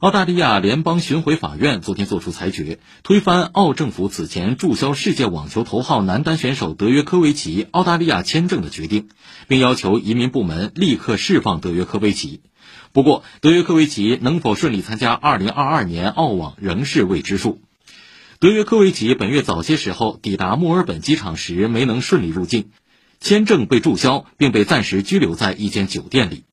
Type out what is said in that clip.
澳大利亚联邦巡回法院昨天作出裁决，推翻澳政府此前注销世界网球头号男单选手德约科维奇澳大利亚签证的决定，并要求移民部门立刻释放德约科维奇。不过，德约科维奇能否顺利参加2022年澳网仍是未知数。德约科维奇本月早些时候抵达墨尔本机场时没能顺利入境，签证被注销，并被暂时拘留在一间酒店里。